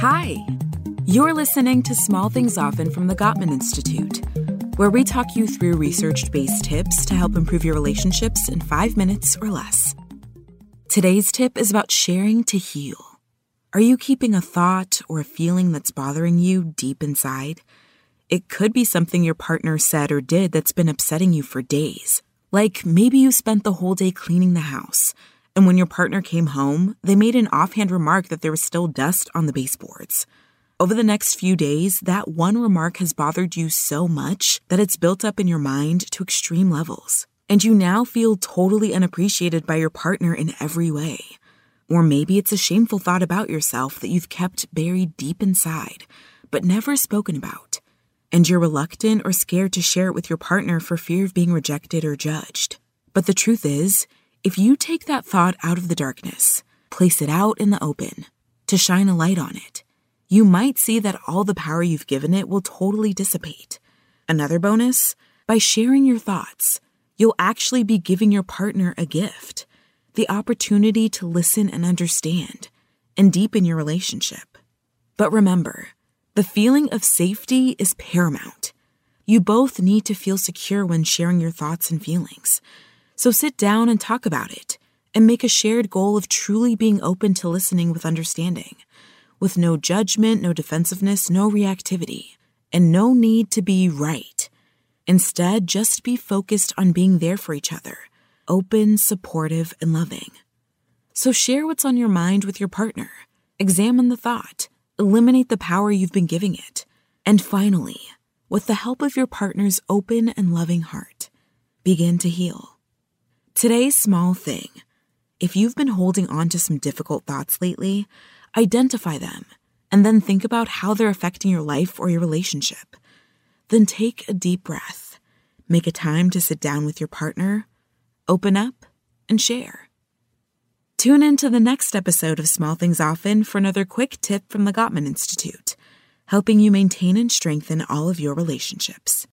Hi. You're listening to Small Things Often from the Gottman Institute, where we talk you through research based tips to help improve your relationships in five minutes or less. Today's tip is about sharing to heal. Are you keeping a thought or a feeling that's bothering you deep inside? It could be something your partner said or did that's been upsetting you for days. Like maybe you spent the whole day cleaning the house, and when your partner came home, they made an offhand remark that there was still dust on the baseboards. Over the next few days, that one remark has bothered you so much that it's built up in your mind to extreme levels. And you now feel totally unappreciated by your partner in every way. Or maybe it's a shameful thought about yourself that you've kept buried deep inside, but never spoken about. And you're reluctant or scared to share it with your partner for fear of being rejected or judged. But the truth is, if you take that thought out of the darkness, place it out in the open, to shine a light on it, you might see that all the power you've given it will totally dissipate. Another bonus by sharing your thoughts, you'll actually be giving your partner a gift the opportunity to listen and understand and deepen your relationship. But remember, the feeling of safety is paramount. You both need to feel secure when sharing your thoughts and feelings. So sit down and talk about it and make a shared goal of truly being open to listening with understanding with no judgment, no defensiveness, no reactivity, and no need to be right. Instead, just be focused on being there for each other, open, supportive, and loving. So share what's on your mind with your partner. Examine the thought, eliminate the power you've been giving it, and finally, with the help of your partner's open and loving heart, begin to heal. Today's small thing. If you've been holding on to some difficult thoughts lately, Identify them, and then think about how they're affecting your life or your relationship. Then take a deep breath, make a time to sit down with your partner, open up, and share. Tune in to the next episode of Small Things Often for another quick tip from the Gottman Institute, helping you maintain and strengthen all of your relationships.